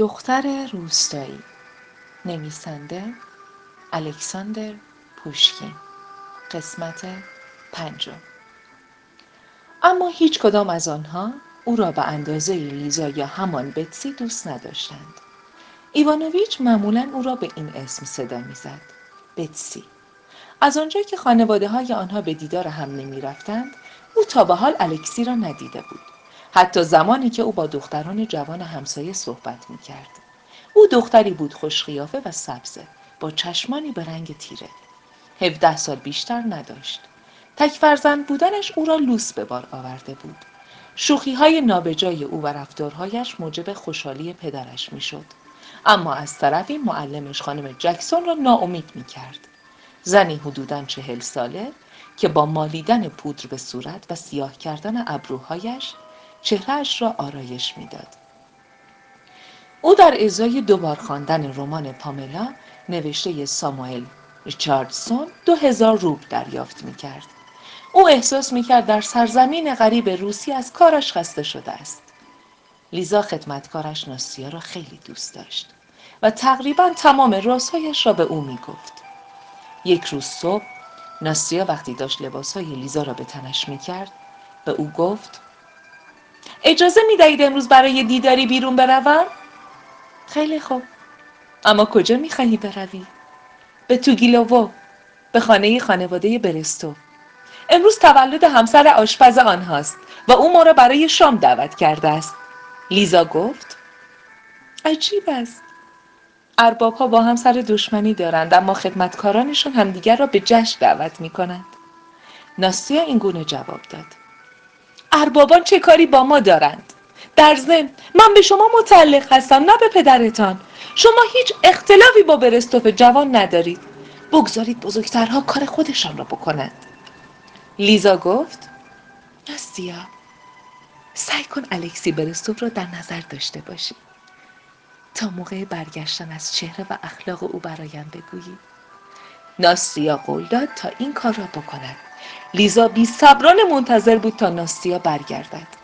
دختر روستایی. نویسنده الکساندر پوشکین. قسمت پنجم. اما هیچ کدام از آنها او را به اندازه لیزا یا همان بتسی دوست نداشتند. ایوانوویچ معمولا او را به این اسم صدا می‌زد. بتسی. از آنجا که خانواده های آنها به دیدار هم نمی رفتند او تا به حال الکسی را ندیده بود. حتی زمانی که او با دختران جوان همسایه صحبت می کرد. او دختری بود خوشخیافه و سبزه با چشمانی به رنگ تیره. هفده سال بیشتر نداشت. تک فرزند بودنش او را لوس به بار آورده بود. شوخی های نابجای او و رفتارهایش موجب خوشحالی پدرش می‌شد. اما از طرفی معلمش خانم جکسون را ناامید می کرد. زنی حدوداً چهل ساله که با مالیدن پودر به صورت و سیاه کردن ابروهایش چهرهش را آرایش می‌داد. او در ازای دوبار خواندن رمان پاملا نوشته ساموئل ریچاردسون دو هزار روب دریافت می کرد. او احساس می کرد در سرزمین غریب روسی از کارش خسته شده است. لیزا خدمتکارش ناستیا را خیلی دوست داشت و تقریبا تمام رازهایش را به او می گفت. یک روز صبح ناستیا وقتی داشت لباسهای لیزا را به تنش می کرد به او گفت اجازه می دهید امروز برای دیداری بیرون بروم؟ خیلی خوب. اما کجا می خواهی بروی؟ به توگیلوو به خانه خانواده برستو. امروز تولد همسر آشپز آنهاست و او ما را برای شام دعوت کرده است. لیزا گفت عجیب است. ارباب ها با هم سر دشمنی دارند اما خدمتکارانشان همدیگر را به جشن دعوت می کنند ناستیا این گونه جواب داد. اربابان چه کاری با ما دارند؟ در ضمن من به شما متعلق هستم نه به پدرتان. شما هیچ اختلافی با برستوف جوان ندارید. بگذارید بزرگترها کار خودشان را بکنند. لیزا گفت ناستیا سعی کن الکسی برستوف را در نظر داشته باشی. تا موقع برگشتن از چهره و اخلاق او برایم بگویی. ناستیا قول داد تا این کار را بکند. لیزا بی منتظر بود تا ناستیا برگردد.